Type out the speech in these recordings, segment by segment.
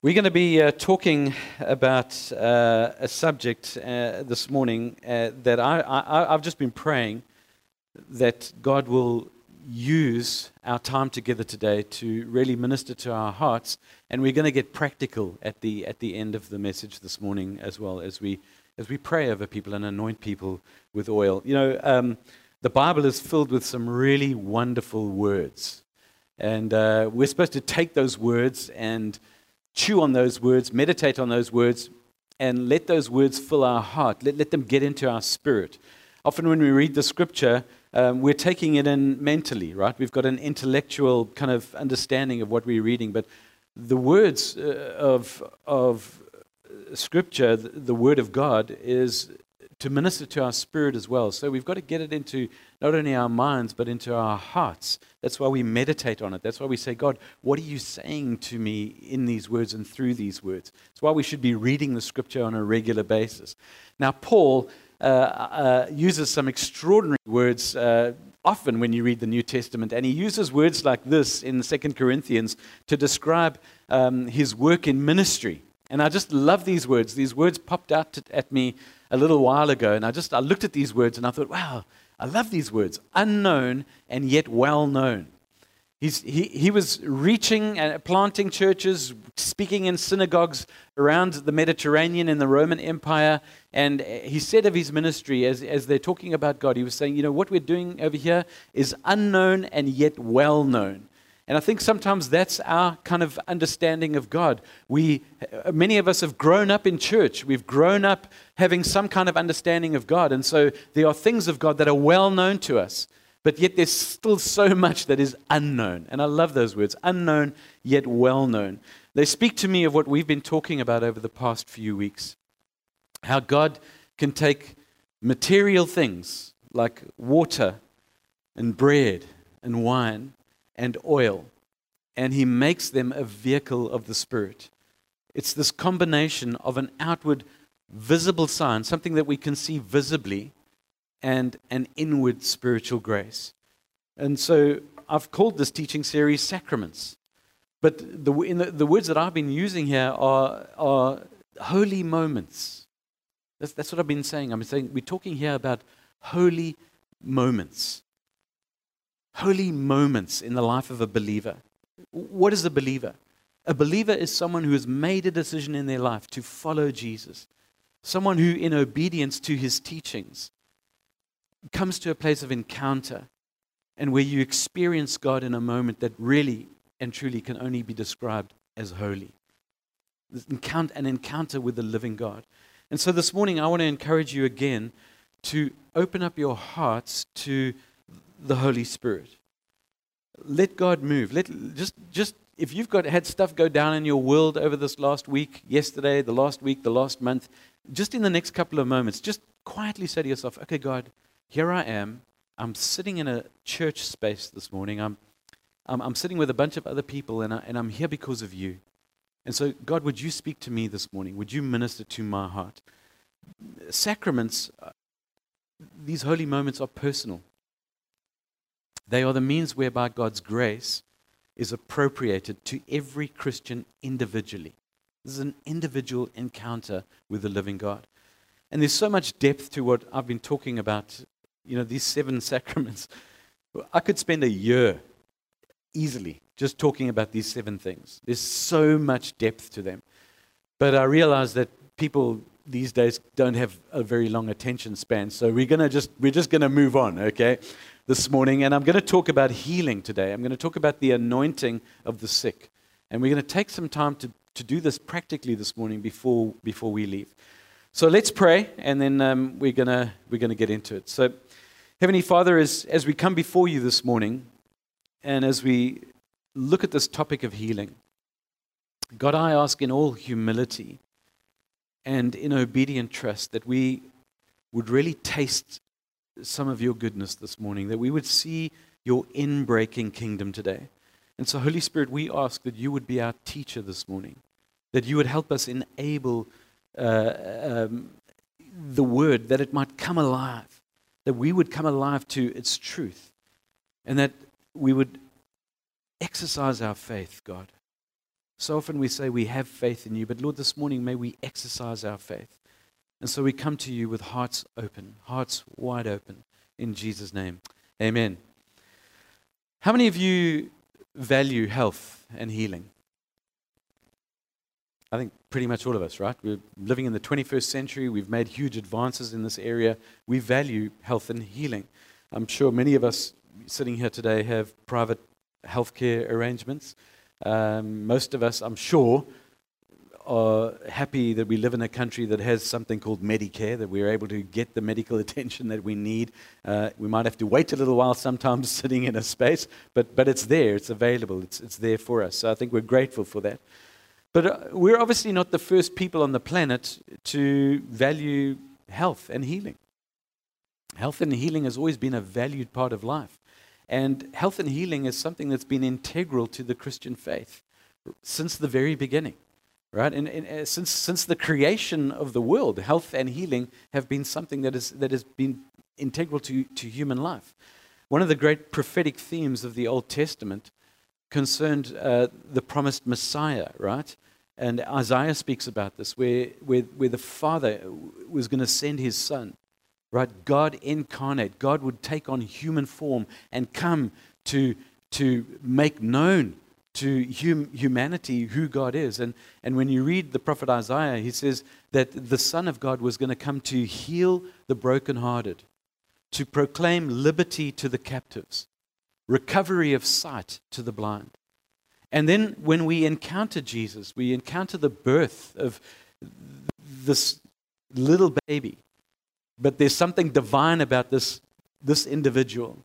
We're going to be uh, talking about uh, a subject uh, this morning uh, that I, I've just been praying that God will use our time together today to really minister to our hearts. And we're going to get practical at the, at the end of the message this morning as well as we, as we pray over people and anoint people with oil. You know, um, the Bible is filled with some really wonderful words. And uh, we're supposed to take those words and chew on those words, meditate on those words, and let those words fill our heart. Let, let them get into our spirit. Often, when we read the scripture, um, we're taking it in mentally, right? We've got an intellectual kind of understanding of what we're reading, but the words uh, of, of scripture, the, the word of God, is to minister to our spirit as well. So we've got to get it into not only our minds, but into our hearts. That's why we meditate on it. That's why we say, God, what are you saying to me in these words and through these words? It's why we should be reading the scripture on a regular basis. Now, Paul uh, uh, uses some extraordinary words. Uh, often when you read the New Testament, and he uses words like this in 2 Corinthians to describe um, his work in ministry. And I just love these words. These words popped out at me a little while ago, and I just I looked at these words and I thought, wow, I love these words unknown and yet well known. He's, he, he was reaching and planting churches, speaking in synagogues around the Mediterranean in the Roman Empire. And he said of his ministry, as, as they're talking about God, he was saying, You know, what we're doing over here is unknown and yet well known. And I think sometimes that's our kind of understanding of God. We, uh, many of us have grown up in church. We've grown up having some kind of understanding of God. And so there are things of God that are well known to us. But yet there's still so much that is unknown. And I love those words unknown, yet well known. They speak to me of what we've been talking about over the past few weeks. How God can take material things like water and bread and wine and oil, and he makes them a vehicle of the Spirit. It's this combination of an outward, visible sign, something that we can see visibly, and an inward spiritual grace. And so I've called this teaching series Sacraments. But the, the, the, words that I've been using here are, are holy moments. That's, that's what I've been saying. I'm saying we're talking here about holy moments holy moments in the life of a believer. What is a believer? A believer is someone who has made a decision in their life to follow Jesus, someone who, in obedience to his teachings, comes to a place of encounter and where you experience God in a moment that really and truly can only be described as holy. An encounter with the living God. And so this morning, I want to encourage you again to open up your hearts to the Holy Spirit. Let God move. Let just just if you've got had stuff go down in your world over this last week, yesterday, the last week, the last month, just in the next couple of moments, just quietly say to yourself, "Okay, God, here I am. I'm sitting in a church space this morning. I'm I'm, I'm sitting with a bunch of other people, and, I, and I'm here because of you. And so, God, would you speak to me this morning? Would you minister to my heart? Sacraments, uh, these holy moments are personal. They are the means whereby God's grace is appropriated to every Christian individually. This is an individual encounter with the living God. And there's so much depth to what I've been talking about, you know, these seven sacraments. I could spend a year easily just talking about these seven things. There's so much depth to them. But I realize that people these days don't have a very long attention span. So we're gonna just we're just gonna move on, okay? This morning, and I'm going to talk about healing today. I'm going to talk about the anointing of the sick. And we're going to take some time to, to do this practically this morning before, before we leave. So let's pray, and then um, we're going to we're gonna get into it. So, Heavenly Father, as, as we come before you this morning, and as we look at this topic of healing, God, I ask in all humility and in obedient trust that we would really taste some of your goodness this morning, that we would see your inbreaking kingdom today. And so, Holy Spirit, we ask that you would be our teacher this morning, that you would help us enable uh, um, the word, that it might come alive, that we would come alive to its truth, and that we would exercise our faith, God, So often we say we have faith in you, but Lord, this morning may we exercise our faith. And so we come to you with hearts open, hearts wide open, in Jesus' name. Amen. How many of you value health and healing? I think pretty much all of us, right? We're living in the 21st century. We've made huge advances in this area. We value health and healing. I'm sure many of us sitting here today have private healthcare arrangements. Um, most of us, I'm sure, are happy that we live in a country that has something called Medicare, that we're able to get the medical attention that we need. Uh, we might have to wait a little while sometimes sitting in a space, but, but it's there, it's available, it's, it's there for us. So I think we're grateful for that. But uh, we're obviously not the first people on the planet to value health and healing. Health and healing has always been a valued part of life. And health and healing is something that's been integral to the Christian faith since the very beginning right? And, and uh, since, since the creation of the world, health and healing have been something that, is, that has been integral to, to human life. One of the great prophetic themes of the Old Testament concerned uh, the promised Messiah, right? And Isaiah speaks about this, where, where, where the Father was going to send his Son, right? God incarnate. God would take on human form and come to, to make known to hum, humanity who God is. And, and when you read the prophet Isaiah, he says that the Son of God was going to come to heal the brokenhearted, to proclaim liberty to the captives, recovery of sight to the blind. And then when we encounter Jesus, we encounter the birth of this little baby. But there's something divine about this, this individual,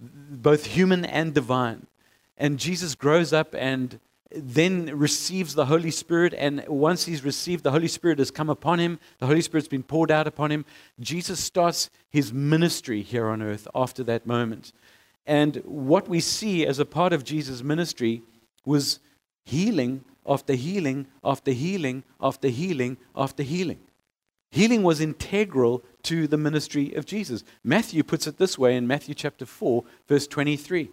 both human and divine. And Jesus grows up and then receives the Holy Spirit. And once he's received, the Holy Spirit has come upon him, the Holy Spirit's been poured out upon him. Jesus starts his ministry here on earth after that moment. And what we see as a part of Jesus' ministry was healing after healing after healing after healing after healing. Healing was integral to the ministry of Jesus. Matthew puts it this way in Matthew chapter 4, verse 23.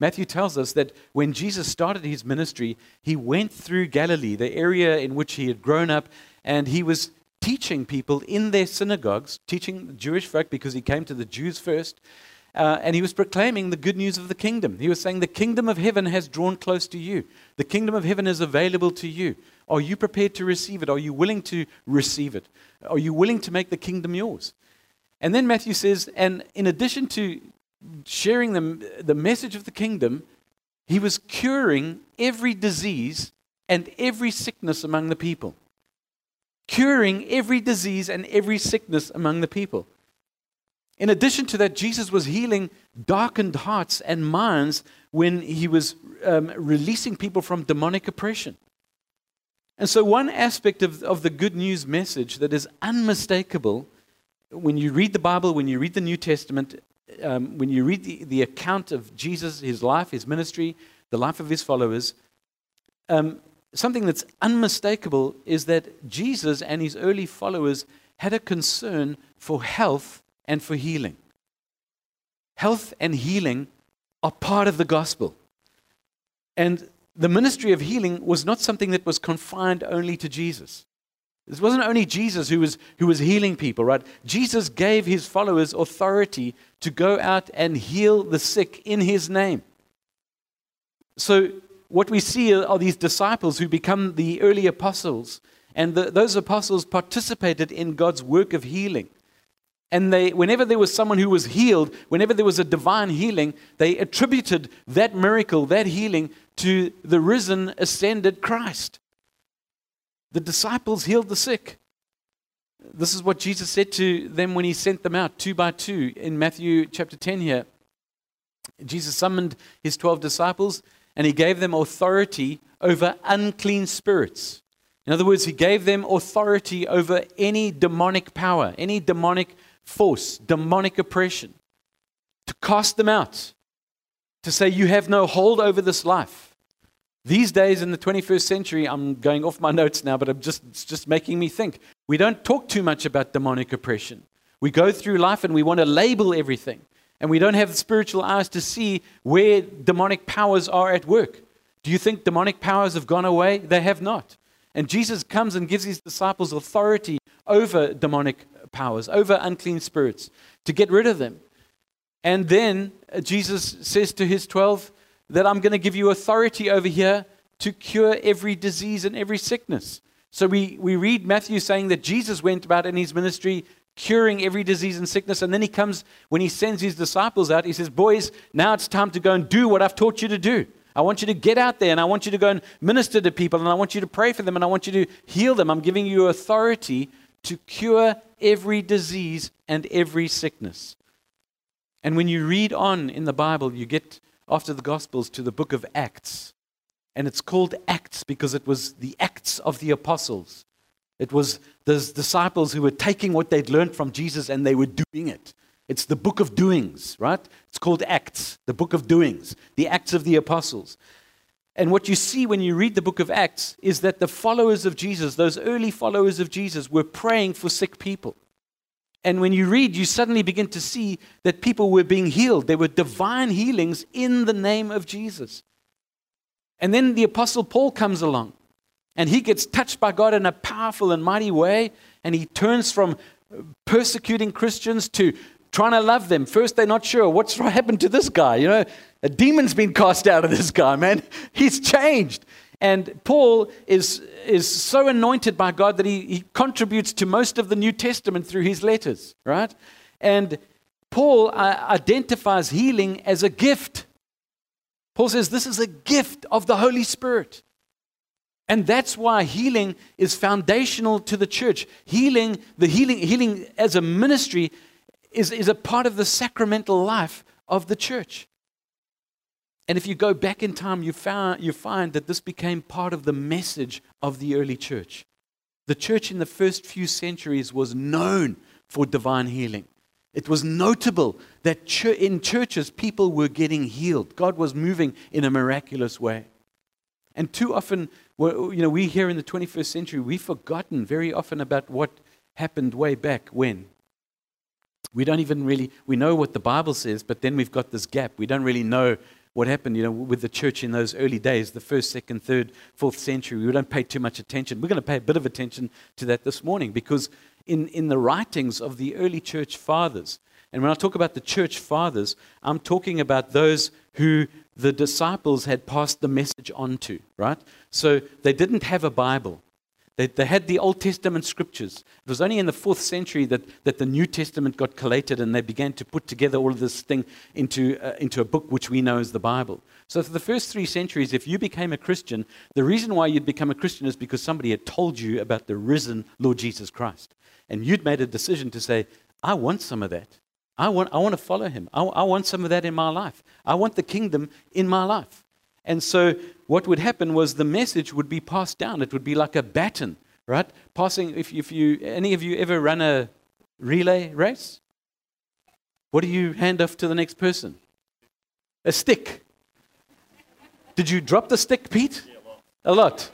Matthew tells us that when Jesus started his ministry, he went through Galilee, the area in which he had grown up, and he was teaching people in their synagogues, teaching Jewish folk because he came to the Jews first. Uh, and he was proclaiming the good news of the kingdom. He was saying, The kingdom of heaven has drawn close to you. The kingdom of heaven is available to you. Are you prepared to receive it? Are you willing to receive it? Are you willing to make the kingdom yours? And then Matthew says, and in addition to sharing the, the message of the kingdom, he was curing every disease and every sickness among the people. Curing every disease and every sickness among the people. In addition to that, Jesus was healing darkened hearts and minds when he was um, releasing people from demonic oppression. And so, one aspect of, of the good news message that is unmistakable when you read the Bible, when you read the New Testament, um, when you read the, the account of Jesus, his life, his ministry, the life of his followers, um, something that's unmistakable is that Jesus and his early followers had a concern for health and for healing. Health and healing are part of the gospel. And the ministry of healing was not something that was confined only to Jesus. This wasn't only Jesus who was, who was healing people, right? Jesus gave his followers authority to go out and heal the sick in his name. So, what we see are these disciples who become the early apostles, and the, those apostles participated in God's work of healing. And they, whenever there was someone who was healed, whenever there was a divine healing, they attributed that miracle, that healing, to the risen, ascended Christ. The disciples healed the sick. This is what Jesus said to them when he sent them out two by two in Matthew chapter 10 here. Jesus summoned his 12 disciples and he gave them authority over unclean spirits. In other words, he gave them authority over any demonic power, any demonic force, demonic oppression, to cast them out, to say, You have no hold over this life. These days in the 21st century, I'm going off my notes now, but I'm just, it's just making me think. We don't talk too much about demonic oppression. We go through life and we want to label everything. And we don't have spiritual eyes to see where demonic powers are at work. Do you think demonic powers have gone away? They have not. And Jesus comes and gives his disciples authority over demonic powers, over unclean spirits, to get rid of them. And then Jesus says to his 12 that I'm going to give you authority over here to cure every disease and every sickness. So we, we read Matthew saying that Jesus went about in his ministry curing every disease and sickness. And then he comes, when he sends his disciples out, he says, Boys, now it's time to go and do what I've taught you to do. I want you to get out there and I want you to go and minister to people and I want you to pray for them and I want you to heal them. I'm giving you authority to cure every disease and every sickness. And when you read on in the Bible, you get after the Gospels to the book of Acts. And it's called Acts because it was the Acts of the Apostles. It was those disciples who were taking what they'd learned from Jesus and they were doing it. It's the book of doings, right? It's called Acts, the book of doings, the Acts of the Apostles. And what you see when you read the book of Acts is that the followers of Jesus, those early followers of Jesus, were praying for sick people. And when you read, you suddenly begin to see that people were being healed. There were divine healings in the name of Jesus. And then the Apostle Paul comes along and he gets touched by God in a powerful and mighty way. And he turns from persecuting Christians to trying to love them. First, they're not sure what's happened to this guy. You know, a demon's been cast out of this guy, man. He's changed. And Paul is, is so anointed by God that he, he contributes to most of the New Testament through his letters, right? And Paul uh, identifies healing as a gift. Paul says this is a gift of the Holy Spirit. And that's why healing is foundational to the church. Healing, the healing, healing as a ministry is, is a part of the sacramental life of the church. And if you go back in time, you, found, you find that this became part of the message of the early church. The church in the first few centuries was known for divine healing. It was notable that in churches people were getting healed. God was moving in a miraculous way. And too often, you know, we here in the 21st century, we've forgotten very often about what happened way back when. We don't even really, we know what the Bible says, but then we've got this gap. We don't really know what happened, you know, with the church in those early days, the first, second, third, fourth century. We don't pay too much attention. We're going to pay a bit of attention to that this morning because in, in the writings of the early church fathers, and when I talk about the church fathers, I'm talking about those who the disciples had passed the message on to, right? So they didn't have a Bible. They, they had the Old Testament scriptures. It was only in the fourth century that, that the New Testament got collated and they began to put together all of this thing into, uh, into a book which we know as the Bible. So, for the first three centuries, if you became a Christian, the reason why you'd become a Christian is because somebody had told you about the risen Lord Jesus Christ. And you'd made a decision to say, I want some of that. I want, I want to follow him. I, I want some of that in my life. I want the kingdom in my life. And so what would happen was the message would be passed down. It would be like a baton, right? Passing, if, if you, any of you ever run a relay race? What do you hand off to the next person? A stick. Did you drop the stick, Pete? A lot.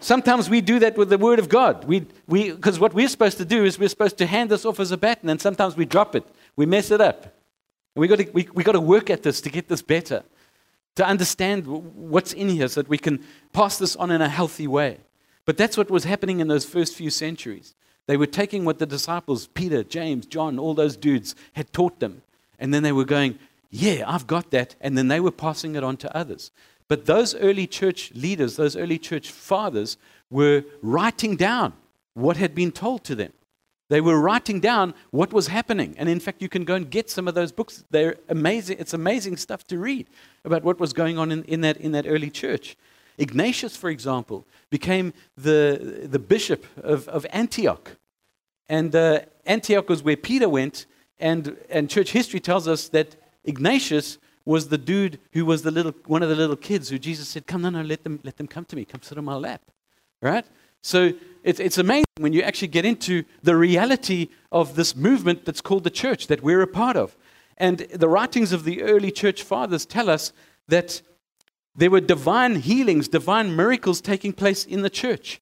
Sometimes we do that with the Word of God. We, we, because what we're supposed to do is we're supposed to hand this off as a baton, and sometimes we drop it. We mess it up. And we got we, we got to work at this to get this better to understand what's in here so that we can pass this on in a healthy way. But that's what was happening in those first few centuries. They were taking what the disciples, Peter, James, John, all those dudes, had taught them, and then they were going, Yeah, I've got that. And then they were passing it on to others. But those early church leaders, those early church fathers, were writing down what had been told to them. They were writing down what was happening. And in fact, you can go and get some of those books. They're amazing. It's amazing stuff to read about what was going on in, in, that, in that early church. Ignatius, for example, became the, the bishop of, of Antioch. And uh, Antioch was where Peter went. And, and church history tells us that Ignatius was the dude who was the little, one of the little kids who Jesus said, Come, no, no, let them, let them come to me. Come sit on my lap. Right? So it's, it's amazing when you actually get into the reality of this movement that's called the church that we're a part of. And the writings of the early church fathers tell us that there were divine healings, divine miracles taking place in the church.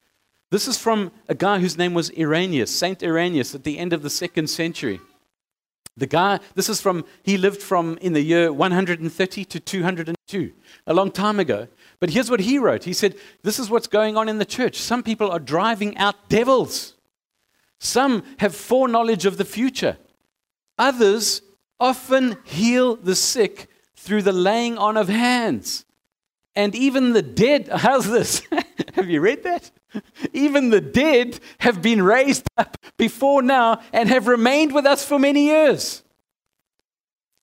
This is from a guy whose name was Irenaeus, Saint Irenaeus, at the end of the second century. The guy, this is from, he lived from in the year 130 to 202, a long time ago. But here's what he wrote He said, This is what's going on in the church. Some people are driving out devils, some have foreknowledge of the future, others often heal the sick through the laying on of hands. And even the dead, how's this? have you read that? Even the dead have been raised up before now and have remained with us for many years.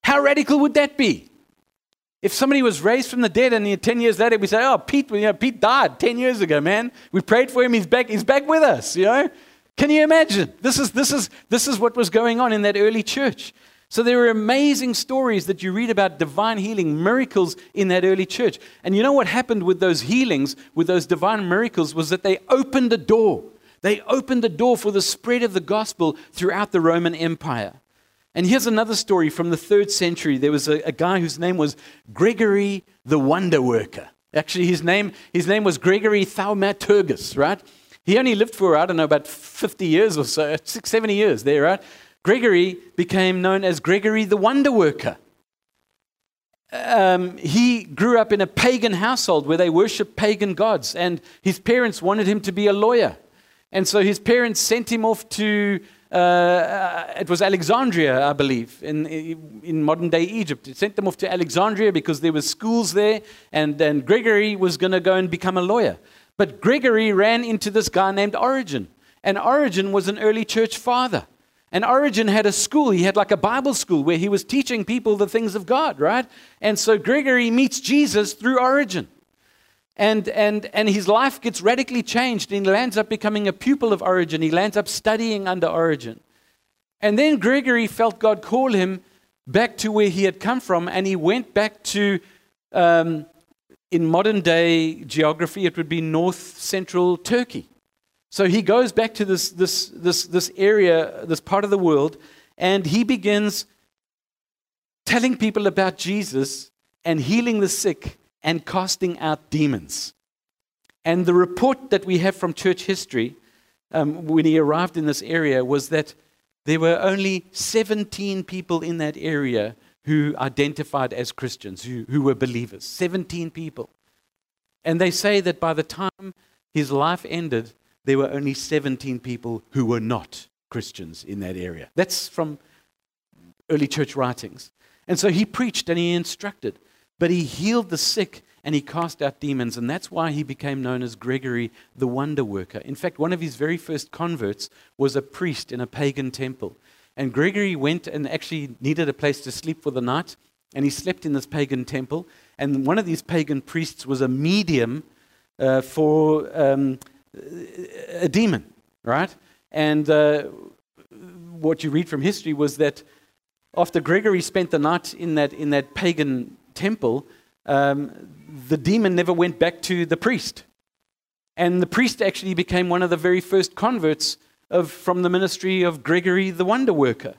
How radical would that be? If somebody was raised from the dead and 10 years later we say, oh, Pete, you know, Pete died 10 years ago, man. We prayed for him, he's back, he's back with us, you know? Can you imagine? This is, this, is, this is what was going on in that early church. So there are amazing stories that you read about divine healing, miracles in that early church. And you know what happened with those healings, with those divine miracles, was that they opened the door. They opened the door for the spread of the gospel throughout the Roman Empire. And here's another story from the third century. There was a, a guy whose name was Gregory the Wonder Worker. Actually, his name, his name was Gregory Thaumaturgus, right? He only lived for, I don't know, about 50 years or so, 70 years there, right? Gregory became known as Gregory the Wonder Worker. Um, he grew up in a pagan household where they worshiped pagan gods, and his parents wanted him to be a lawyer. And so his parents sent him off to, uh, it was Alexandria, I believe, in, in modern day Egypt. He sent them off to Alexandria because there were schools there, and then Gregory was going to go and become a lawyer. But Gregory ran into this guy named Origen, and Origen was an early church father. And Origen had a school. He had like a Bible school where he was teaching people the things of God, right? And so Gregory meets Jesus through Origen. And, and, and his life gets radically changed. And he lands up becoming a pupil of Origen. He lands up studying under Origen. And then Gregory felt God call him back to where he had come from. And he went back to, um, in modern day geography, it would be north central Turkey. So he goes back to this, this, this, this area, this part of the world, and he begins telling people about Jesus and healing the sick and casting out demons. And the report that we have from church history um, when he arrived in this area was that there were only 17 people in that area who identified as Christians, who, who were believers. 17 people. And they say that by the time his life ended, there were only 17 people who were not Christians in that area. That's from early church writings. And so he preached and he instructed, but he healed the sick and he cast out demons, and that's why he became known as Gregory the Wonder Worker. In fact, one of his very first converts was a priest in a pagan temple. And Gregory went and actually needed a place to sleep for the night, and he slept in this pagan temple. And one of these pagan priests was a medium uh, for um, a demon, right? And uh, what you read from history was that after Gregory spent the night in that, in that pagan temple, um, the demon never went back to the priest. And the priest actually became one of the very first converts of, from the ministry of Gregory the Wonder Worker.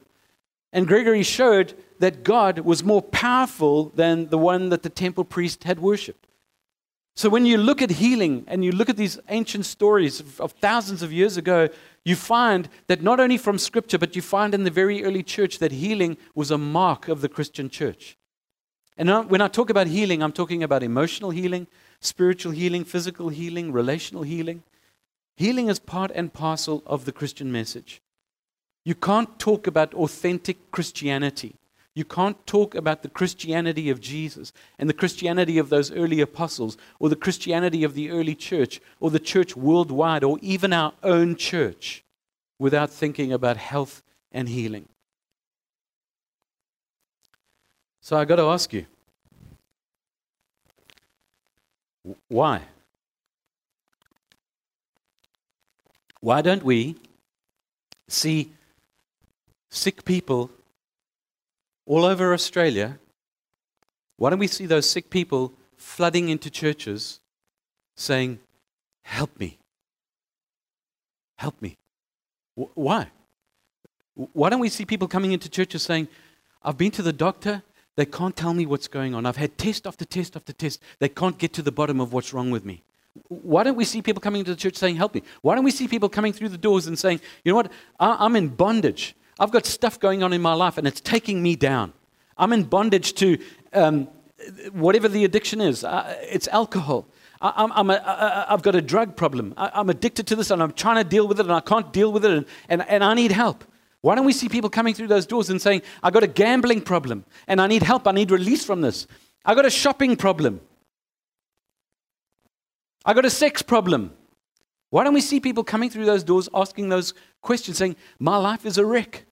And Gregory showed that God was more powerful than the one that the temple priest had worshipped. So when you look at healing and you look at these ancient stories of, thousands of years ago, you find that not only from Scripture, but you find in the very early church that healing was a mark of the Christian church. And when I talk about healing, I'm talking about emotional healing, spiritual healing, physical healing, relational healing. Healing is part and parcel of the Christian message. You can't talk about authentic Christianity you can't talk about the Christianity of Jesus and the Christianity of those early apostles or the Christianity of the early church or the church worldwide or even our own church without thinking about health and healing. So I got to ask you why? Why don't we see sick people all over Australia, why don't we see those sick people flooding into churches saying, Help me? Help me. W- why? Why don't we see people coming into churches saying, I've been to the doctor, they can't tell me what's going on. I've had test after test after test, they can't get to the bottom of what's wrong with me. Why don't we see people coming into the church saying, Help me? Why don't we see people coming through the doors and saying, You know what? I'm in bondage. I've got stuff going on in my life and it's taking me down. I'm in bondage to um, whatever the addiction is. Uh, it's alcohol. I, am a, I've got a drug problem. I, am addicted to this and I'm trying to deal with it and I can't deal with it and, and, and I need help. Why don't we see people coming through those doors and saying, I've got a gambling problem and I need help. I need release from this. I've got a shopping problem. I've got a sex problem. Why don't we see people coming through those doors asking those questions, saying, My life is a wreck.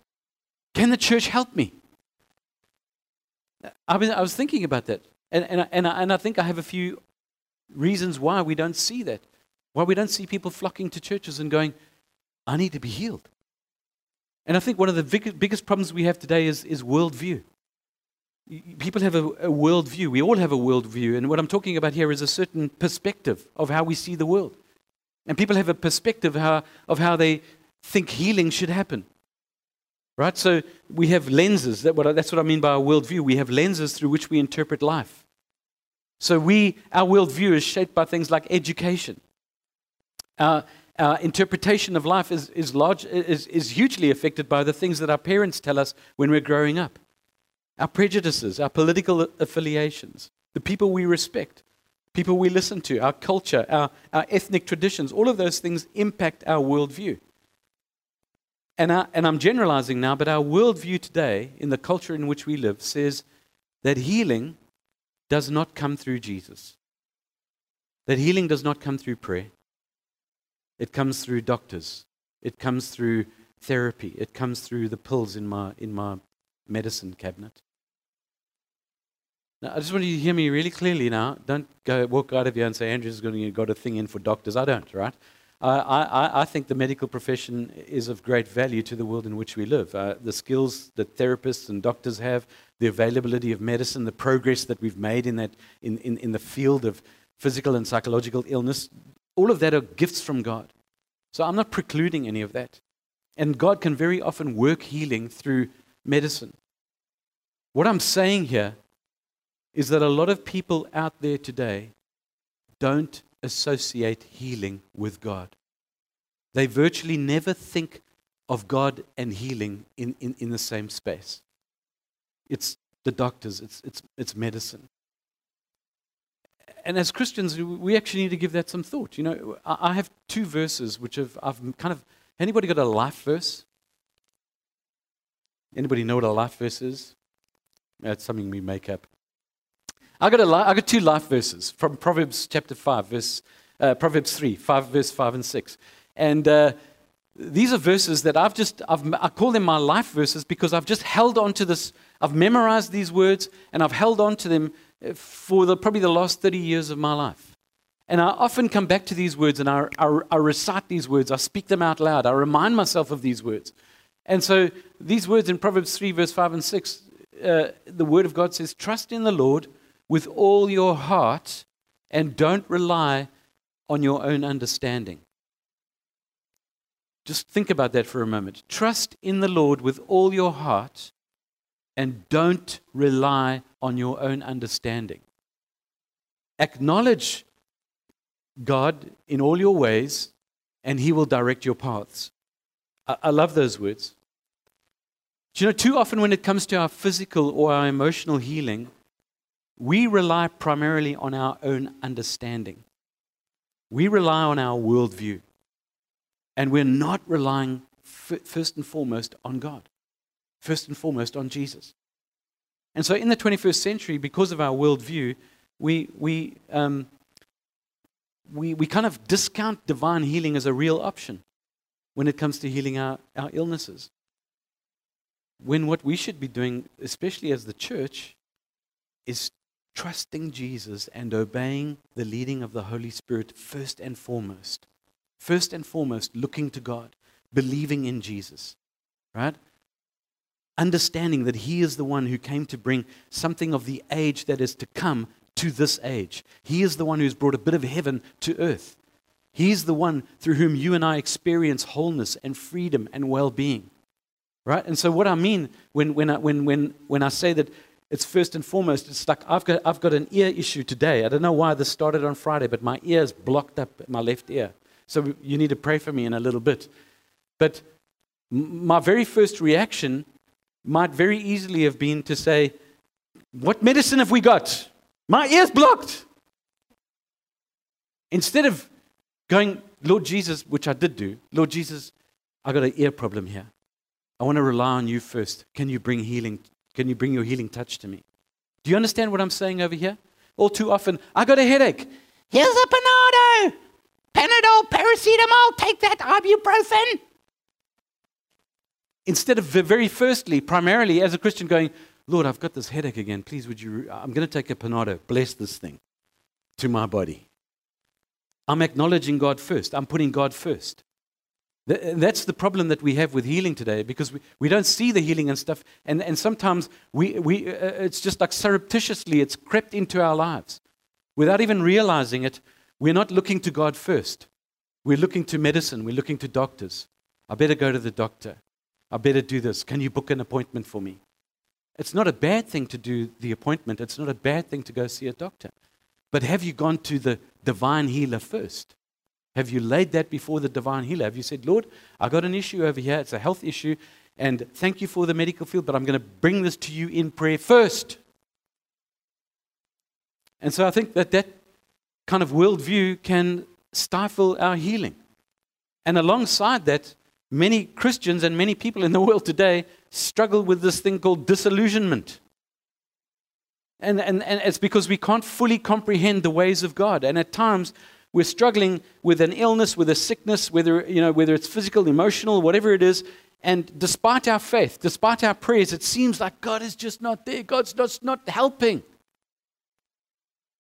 Can the church help me? I, mean, I was thinking about that. And, and, and, I, and I think I have a few reasons why we don't see that. Why we don't see people flocking to churches and going, I need to be healed. And I think one of the big, biggest problems we have today is, is worldview. People have a, a worldview. We all have a worldview. And what I'm talking about here is a certain perspective of how we see the world. And people have a perspective how, of how they think healing should happen. Right? So we have lenses. That's what I mean by a worldview. We have lenses through which we interpret life. So we, our worldview is shaped by things like education. Our, our interpretation of life is, is, large, is, is hugely affected by the things that our parents tell us when we're growing up. Our prejudices, our political affiliations, the people we respect, people we listen to, our culture, our, our ethnic traditions, all of those things impact our worldview. And, our, and I'm generalizing now, but our worldview today, in the culture in which we live, says that healing does not come through Jesus. That healing does not come through prayer. It comes through doctors. It comes through therapy. It comes through the pills in my, in my medicine cabinet. Now, I just want you to hear me really clearly now. Don't go walk out of here and say Andrew's going to got a thing in for doctors. I don't, right? I, I, think the medical profession is of great value to the world in which we live. Uh, the skills that therapists and doctors have, the availability of medicine, the progress that we've made in, that, in, in, in the field of physical and psychological illness, all of that are gifts from God. So I'm not precluding any of that. And God can very often work healing through medicine. What I'm saying here is that a lot of people out there today don't associate healing with God. They virtually never think of God and healing in, in, in the same space. It's the doctors, it's, it's, it's medicine. And as Christians, we actually need to give that some thought. You know, I have two verses which have, I've kind of, anybody got a life verse? Anybody know what a life verse is? That's something we make up. I got, a li- I got two life verses from Proverbs chapter 5, verse, uh, Proverbs 3, 5, verse 5 and 6. And uh, these are verses that I've just, I've, I call them my life verses because I've just held on to this. I've memorized these words and I've held on to them uh, for the, probably the last 30 years of my life. And I often come back to these words and I, I, I recite these words. I speak them out loud. I remind myself of these words. And so these words in Proverbs 3, verse 5 and 6, uh, the word of God says, Trust in the Lord with all your heart and don't rely on your own understanding. Just think about that for a moment. Trust in the Lord with all your heart and don't rely on your own understanding. Acknowledge God in all your ways, and He will direct your paths. I, I love those words. Do you know, too often when it comes to our physical or our emotional healing, we rely primarily on our own understanding. We rely on our worldview. And we're not relying first and foremost on God, first and foremost on Jesus. And so in the 21st century, because of our worldview, we, we, um, we, we kind of discount divine healing as a real option when it comes to healing our, our illnesses. When what we should be doing, especially as the church, is trusting Jesus and obeying the leading of the Holy Spirit first and foremost. First and foremost, looking to God, believing in Jesus, right? Understanding that He is the one who came to bring something of the age that is to come to this age. He is the one who's brought a bit of heaven to earth. He's the one through whom you and I experience wholeness and freedom and well being. Right? And so, what I mean when, when, I, when, when, when I say that it's first and foremost, it's like I've got, I've got an ear issue today. I don't know why this started on Friday, but my ear is blocked up, my left ear. So you need to pray for me in a little bit. But my very first reaction might very easily have been to say, What medicine have we got? My ear's blocked. Instead of going, Lord Jesus, which I did do, Lord Jesus, I've got an ear problem here. I want to rely on you first. Can you bring healing? Can you bring your healing touch to me? Do you understand what I'm saying over here? All too often, I got a headache. Here's a Panado, Panadol, paracetamol, take that ibuprofen. Instead of very firstly, primarily as a Christian going, Lord, I've got this headache again. Please, would you? I'm going to take a Panado. Bless this thing to my body. I'm acknowledging God first. I'm putting God first. That's the problem that we have with healing today because we, we don't see the healing and stuff. And, and sometimes we, we, uh, it's just like surreptitiously, it's crept into our lives. Without even realizing it, we're not looking to God first. We're looking to medicine, we're looking to doctors. I better go to the doctor. I better do this. Can you book an appointment for me? It's not a bad thing to do the appointment, it's not a bad thing to go see a doctor. But have you gone to the divine healer first? Have you laid that before the divine healer? Have you said, Lord, I got an issue over here. It's a health issue. And thank you for the medical field, but I'm going to bring this to you in prayer first. And so I think that that kind of worldview can stifle our healing. And alongside that, many Christians and many people in the world today struggle with this thing called disillusionment. And, and, and it's because we can't fully comprehend the ways of God. And at times, we're struggling with an illness, with a sickness, whether, you know, whether it's physical, emotional, whatever it is. And despite our faith, despite our prayers, it seems like God is just not there. God's not, not helping.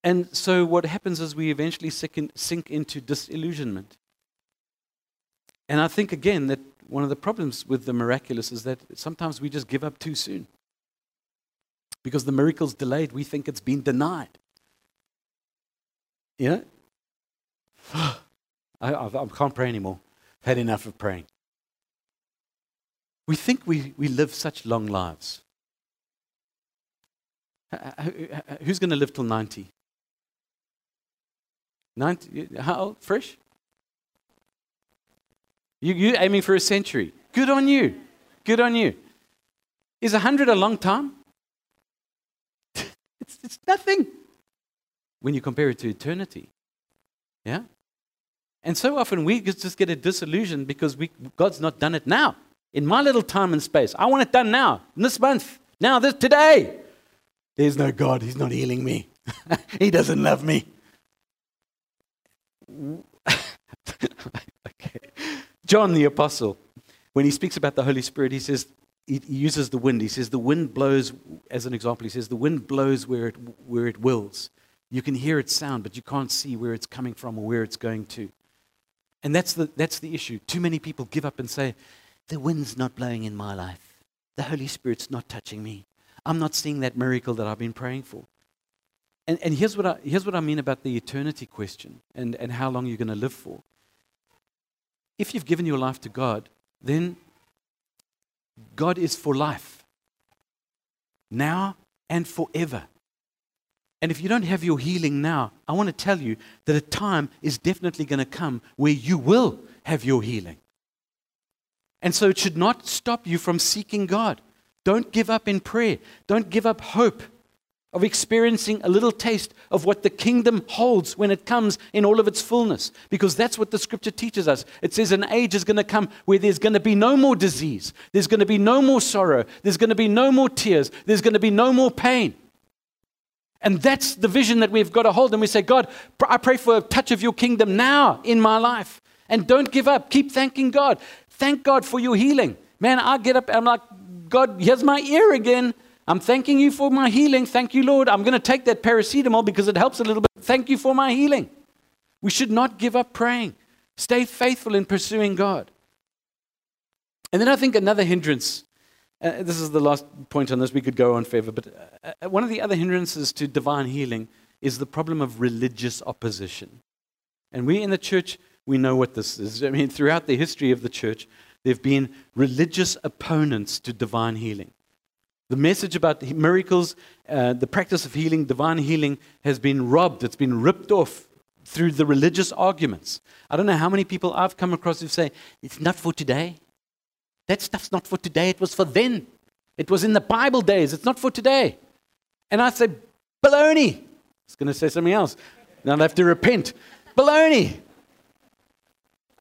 And so what happens is we eventually sink into disillusionment. And I think, again, that one of the problems with the miraculous is that sometimes we just give up too soon. Because the miracle's delayed, we think it's been denied. Yeah? I, I, I can't pray anymore. I've had enough of praying. We think we, we live such long lives. Uh, uh, uh, who's going to live till 90? 90 how old? Fresh? You, you're aiming for a century. Good on you. Good on you. Is 100 a long time? it's, it's nothing when you compare it to eternity. Yeah? And so often we just get a disillusion because we, God's not done it now. In my little time and space, I want it done now, this month, now, this today. There's no God. He's not healing me. he doesn't love me. okay. John the Apostle, when he speaks about the Holy Spirit, he says, he uses the wind. He says, the wind blows, as an example, he says, the wind blows where it, where it wills. You can hear its sound, but you can't see where it's coming from or where it's going to. And that's the, that's the issue. Too many people give up and say, The wind's not blowing in my life. The Holy Spirit's not touching me. I'm not seeing that miracle that I've been praying for. And, and here's, what I, here's what I mean about the eternity question and, and how long you're going to live for. If you've given your life to God, then God is for life, now and forever. And if you don't have your healing now, I want to tell you that a time is definitely going to come where you will have your healing. And so it should not stop you from seeking God. Don't give up in prayer. Don't give up hope of experiencing a little taste of what the kingdom holds when it comes in all of its fullness. Because that's what the scripture teaches us. It says an age is going to come where there's going to be no more disease, there's going to be no more sorrow, there's going to be no more tears, there's going to be no more pain. And that's the vision that we've got to hold. And we say, God, I pray for a touch of your kingdom now in my life. And don't give up. Keep thanking God. Thank God for your healing. Man, I get up, I'm like, God, here's my ear again. I'm thanking you for my healing. Thank you, Lord. I'm going to take that paracetamol because it helps a little bit. Thank you for my healing. We should not give up praying. Stay faithful in pursuing God. And then I think another hindrance uh, this is the last point on this. We could go on forever. But uh, uh, one of the other hindrances to divine healing is the problem of religious opposition. And we in the church, we know what this is. I mean, throughout the history of the church, there have been religious opponents to divine healing. The message about miracles, uh, the practice of healing, divine healing, has been robbed, it's been ripped off through the religious arguments. I don't know how many people I've come across who say, it's not for today. That stuff's not for today, it was for then. It was in the Bible days, it's not for today. And I say, baloney. I was going to say something else. Now I'll have to repent. Baloney.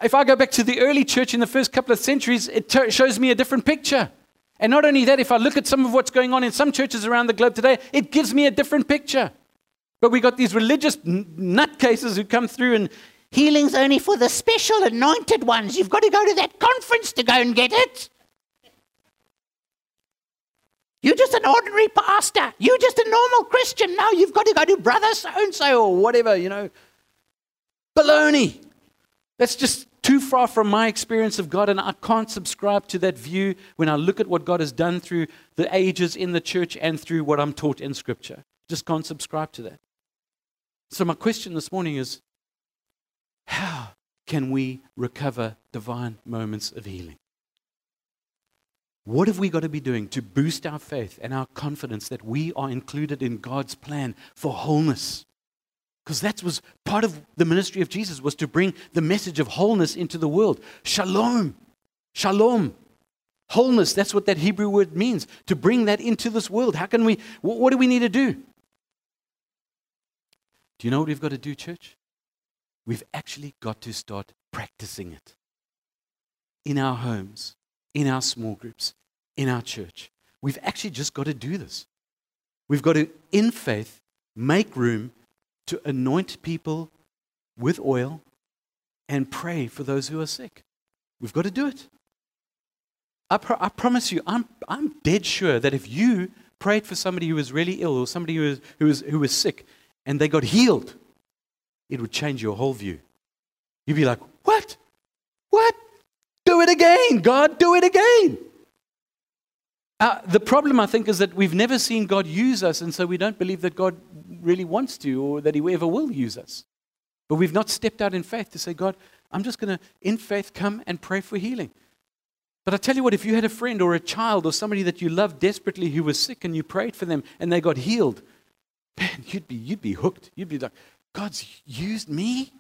If I go back to the early church in the first couple of centuries, it t- shows me a different picture. And not only that, if I look at some of what's going on in some churches around the globe today, it gives me a different picture. But we got these religious nutcases who come through and healing's only for the special anointed ones. You've got to go to that conference to go and get it. You're just an ordinary pastor. You're just a normal Christian. Now you've got to go to brother so and so or whatever, you know. Baloney. That's just too far from my experience of God, and I can't subscribe to that view when I look at what God has done through the ages in the church and through what I'm taught in Scripture. Just can't subscribe to that. So, my question this morning is how can we recover divine moments of healing? What have we got to be doing to boost our faith and our confidence that we are included in God's plan for wholeness? Because that was part of the ministry of Jesus was to bring the message of wholeness into the world. Shalom. Shalom. Wholeness, that's what that Hebrew word means, to bring that into this world. How can we, what do we need to do? Do you know what we've got to do, church? We've actually got to start practicing it in our homes, in our small groups, in our church. We've actually just got to do this. We've got to, in faith, make room to anoint people with oil and pray for those who are sick. We've got to do it. I, pro- I promise you, I'm, I'm dead sure that if you prayed for somebody who was really ill or somebody who was, who, was, who was sick and they got healed, it would change your whole view. You'd be like, What? What? Do it again, God, do it again. Uh, the problem, I think, is that we've never seen God use us, and so we don't believe that God really wants to or that He ever will use us. But we've not stepped out in faith to say, God, I'm just going to, in faith, come and pray for healing. But I tell you what, if you had a friend or a child or somebody that you loved desperately who was sick and you prayed for them and they got healed, man, you'd be, you'd be hooked. You'd be like, God's used me?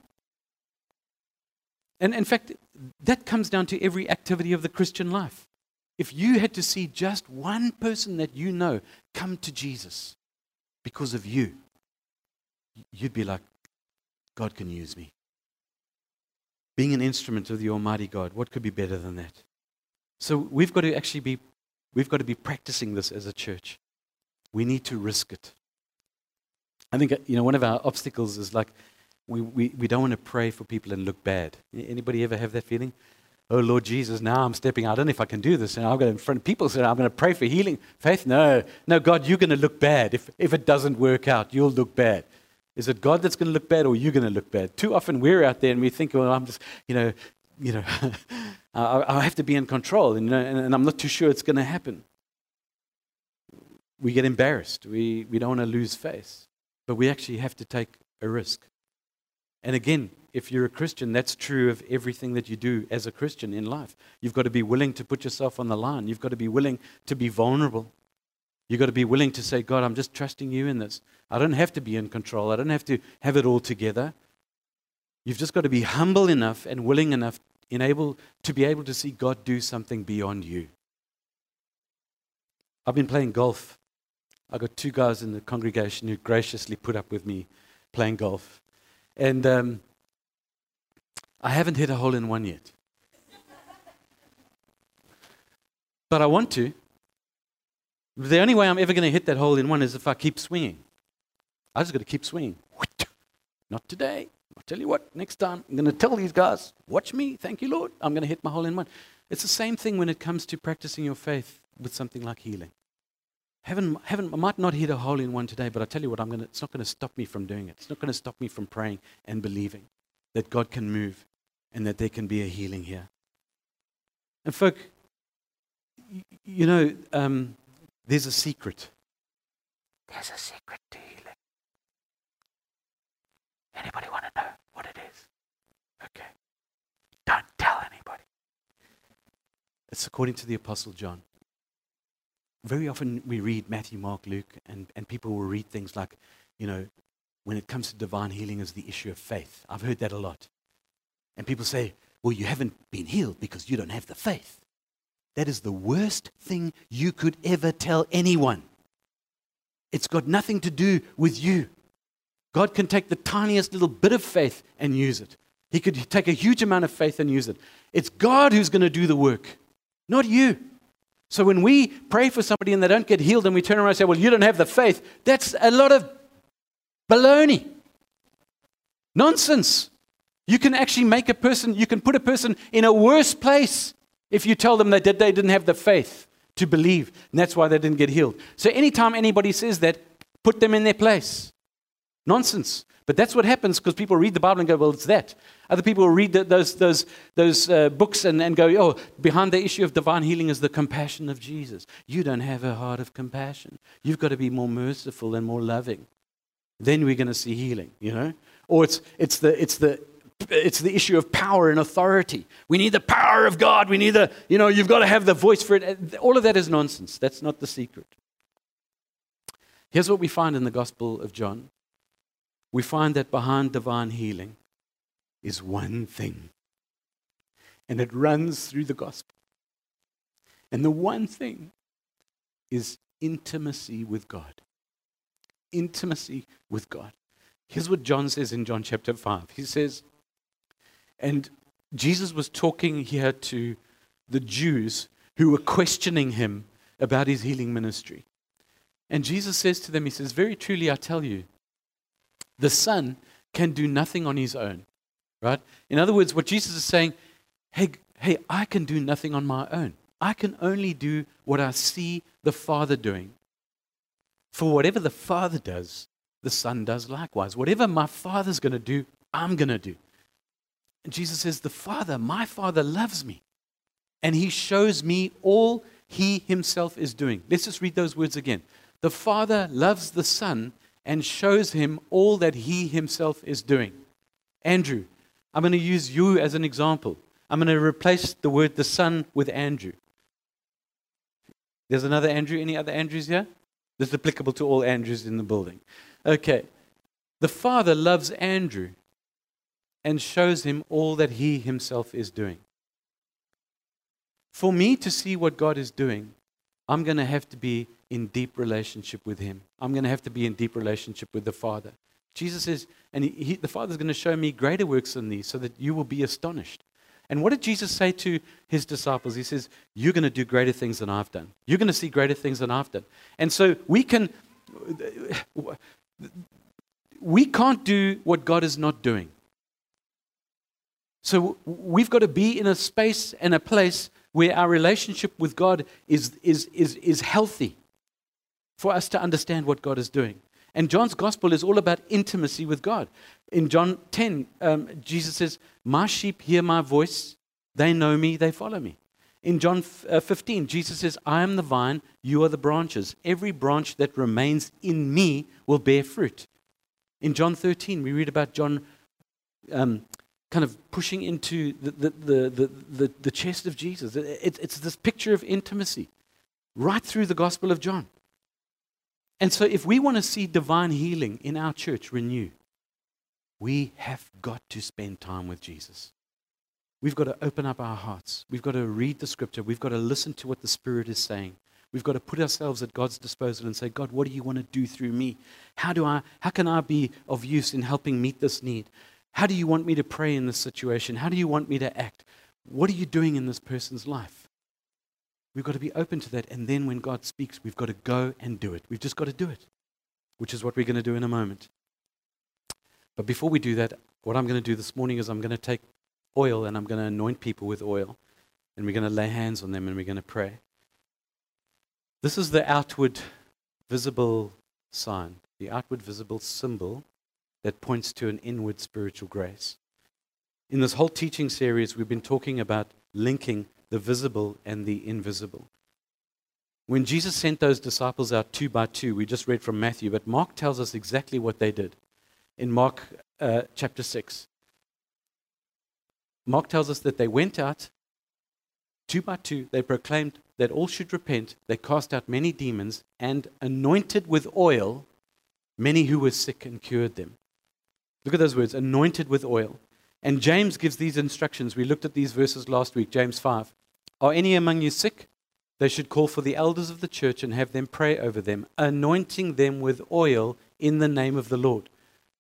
And in fact, that comes down to every activity of the Christian life. If you had to see just one person that you know come to Jesus because of you, you'd be like, God can use me. Being an instrument of the Almighty God, what could be better than that? So we've got to actually be, we've got to be practicing this as a church. We need to risk it. I think, uh, you know, one of our obstacles is like, we, we, we don't want to pray for people and look bad. Anybody ever have that feeling? oh Lord Jesus, now I'm stepping out. I don't know if I can do this. And going to, in front of people, say, I'm going to pray for healing. Faith? No. No, God, you're going to look bad. If, if it doesn't work out, you'll look bad. Is it God that's going to look bad or you going to look bad? Too often we're out there and we think, well, I'm just, you know, you know, I, I have to be in control and, and, and I'm not too sure it's going to happen. We get embarrassed. We, we don't want to lose face. But we actually have to take a risk. And again, if you're a Christian, that's true of everything that you do as a Christian in life. You've got to be willing to put yourself on the line. You've got to be willing to be vulnerable. You've got to be willing to say, God, I'm just trusting you in this. I don't have to be in control. I don't have to have it all together. You've just got to be humble enough and willing enough enable, to be able to see God do something beyond you. I've been playing golf. I've got two guys in the congregation who graciously put up with me playing golf. And um, I haven't hit a hole in one yet. but I want to. The only way I'm ever going to hit that hole in one is if I keep swinging. I just got to keep swinging. Not today. I'll tell you what, next time I'm going to tell these guys, watch me, thank you, Lord. I'm going to hit my hole in one. It's the same thing when it comes to practicing your faith with something like healing. Heaven, heaven, I might not hit a hole in one today, but I tell you what, I'm gonna, it's not going to stop me from doing it. It's not going to stop me from praying and believing that God can move and that there can be a healing here. And, folk, you know, um, there's a secret. There's a secret to healing. Anybody want to know what it is? Okay. Don't tell anybody. It's according to the Apostle John. Very often we read Matthew, Mark, Luke, and, and people will read things like, you know, when it comes to divine healing is the issue of faith. I've heard that a lot. And people say, well, you haven't been healed because you don't have the faith. that is the worst thing you could ever tell anyone. It's got nothing to do with you. God can take the tiniest little bit of faith and use it. He could take a huge amount of faith and use it. It's God who's going to do the work, not you. So when we pray for somebody and they don't get healed and we turn around and say, Well, you don't have the faith, that's a lot of baloney. Nonsense. You can actually make a person, you can put a person in a worse place if you tell them that they didn't have the faith to believe, and that's why they didn't get healed. So anytime anybody says that, put them in their place. Nonsense. But that's what happens because people read the Bible and go, well, it's that. Other people will read the, those, those, those uh, books and, and go, oh, behind the issue of divine healing is the compassion of Jesus. You don't have a heart of compassion. You've got to be more merciful and more loving. Then we're going to see healing, you know? Or it's, it's, the, it's, the, it's the issue of power and authority. We need the power of God. We need the, you know, you've got to have the voice for it. All of that is nonsense. That's not the secret. Here's what we find in the Gospel of John we find that behind divine healing is one thing, and it runs through the Gospel. And the one thing is intimacy with God. Intimacy with God. Here's what John says in John chapter 5. He says, and Jesus was talking here to the Jews who were questioning him about his healing ministry. And Jesus says to them, He says, Very truly, I tell you, the Son can do nothing on his own. Right? In other words, what Jesus is saying, hey, hey, I can do nothing on my own. I can only do what I see the Father doing. For whatever the Father does, the Son does likewise. Whatever my Father's going to do, I'm going to do. And Jesus says, The Father, my Father, loves me. And he shows me all he himself is doing. Let's just read those words again. The Father loves the Son and shows him all that he himself is doing. Andrew, I'm going to use you as an example. I'm going to replace the word the Son with Andrew. There's another Andrew. Any other Andrews here? This is applicable to all Andrews in the building. Okay. The Father loves Andrew and shows him all that he himself is doing. For me to see what God is doing, I'm going to have to be in deep relationship with him. I'm going to have to be in deep relationship with the Father. Jesus says, and he, he, the Father's going to show me greater works than these so that you will be astonished. And what did Jesus say to his disciples? He says, You're going to do greater things than I've done. You're going to see greater things than I've done. And so we can, we can't do what God is not doing. So we've got to be in a space and a place where our relationship with God is, is, is, is healthy for us to understand what God is doing. And John's gospel is all about intimacy with God. In John 10, um, Jesus says, My sheep hear my voice, they know me, they follow me. In John uh, 15, Jesus says, I am the vine, you are the branches. Every branch that remains in me will bear fruit. In John 13, we read about John um, kind of pushing into the, the, the, the, the chest of Jesus. It, it's this picture of intimacy right through the Gospel of John. And so, if we want to see divine healing in our church renew, we have got to spend time with Jesus. We've got to open up our hearts. We've got to read the scripture. We've got to listen to what the Spirit is saying. We've got to put ourselves at God's disposal and say, God, what do you want to do through me? How, do I, how can I be of use in helping meet this need? How do you want me to pray in this situation? How do you want me to act? What are you doing in this person's life? We've got to be open to that. And then when God speaks, we've got to go and do it. We've just got to do it, which is what we're going to do in a moment. But before we do that, what I'm going to do this morning is I'm going to take oil and I'm going to anoint people with oil. And we're going to lay hands on them and we're going to pray. This is the outward visible sign, the outward visible symbol that points to an inward spiritual grace. In this whole teaching series, we've been talking about linking the visible and the invisible. When Jesus sent those disciples out two by two, we just read from Matthew, but Mark tells us exactly what they did in Mark uh, chapter 6. Mark tells us that they went out two by two, they proclaimed that all should repent, they cast out many demons, and anointed with oil many who were sick and cured them. Look at those words anointed with oil. And James gives these instructions. We looked at these verses last week, James 5. Are any among you sick? They should call for the elders of the church and have them pray over them, anointing them with oil in the name of the Lord.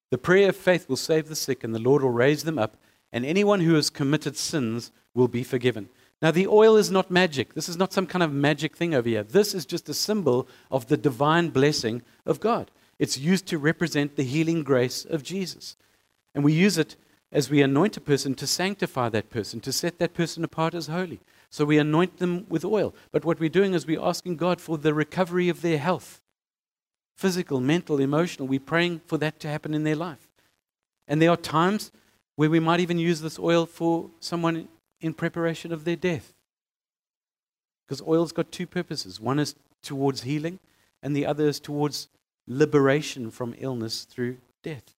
The prayer of faith will save the sick, and the Lord will raise them up, and anyone who has committed sins will be forgiven. Now, the oil is not magic. This is not some kind of magic thing over here. This is just a symbol of the divine blessing of God. It's used to represent the healing grace of Jesus. And we use it as we anoint a person to sanctify that person, to set that person apart as holy. So we anoint them with oil. But what we're doing is we're asking God for the recovery of their health physical, mental, emotional. We're praying for that to happen in their life. And there are times where we might even use this oil for someone in preparation of their death. Because oil's got two purposes one is towards healing, and the other is towards liberation from illness through death.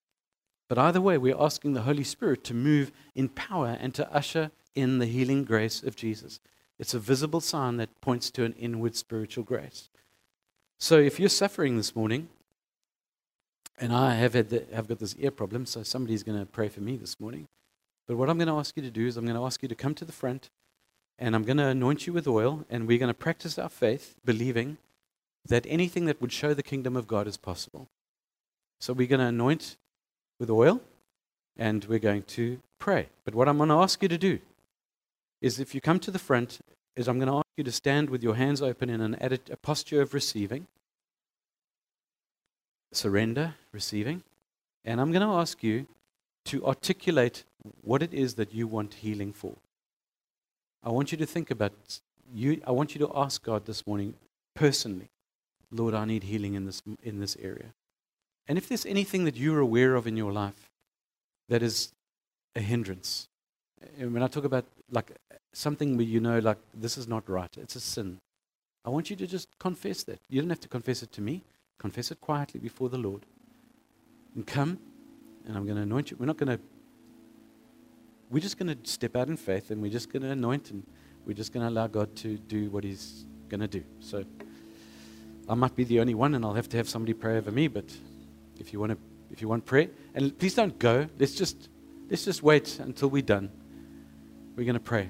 But either way, we're asking the Holy Spirit to move in power and to usher in the healing grace of Jesus. It's a visible sign that points to an inward spiritual grace. So if you're suffering this morning, and I have, had the, have got this ear problem, so somebody's going to pray for me this morning. But what I'm going to ask you to do is I'm going to ask you to come to the front, and I'm going to anoint you with oil, and we're going to practice our faith, believing that anything that would show the kingdom of God is possible. So we're going to anoint with oil, and we're going to pray. But what I'm going to ask you to do is if you come to the front, is I'm going to ask you to stand with your hands open in an a posture of receiving, surrender, receiving. And I'm going to ask you to articulate what it is that you want healing for. I want you to think about you. I want you to ask God this morning personally, Lord, I need healing in this in this area. And if there's anything that you're aware of in your life that is a hindrance, and when I talk about like something where you know, like, this is not right, it's a sin, I want you to just confess that. You don't have to confess it to me, confess it quietly before the Lord. And come, and I'm going to anoint you. We're not going to, we're just going to step out in faith and we're just going to anoint and we're just going to allow God to do what He's going to do. So I might be the only one and I'll have to have somebody pray over me, but if you want to, if you want prayer, and please don't go. Let's just, let's just wait until we're done. We're going to pray.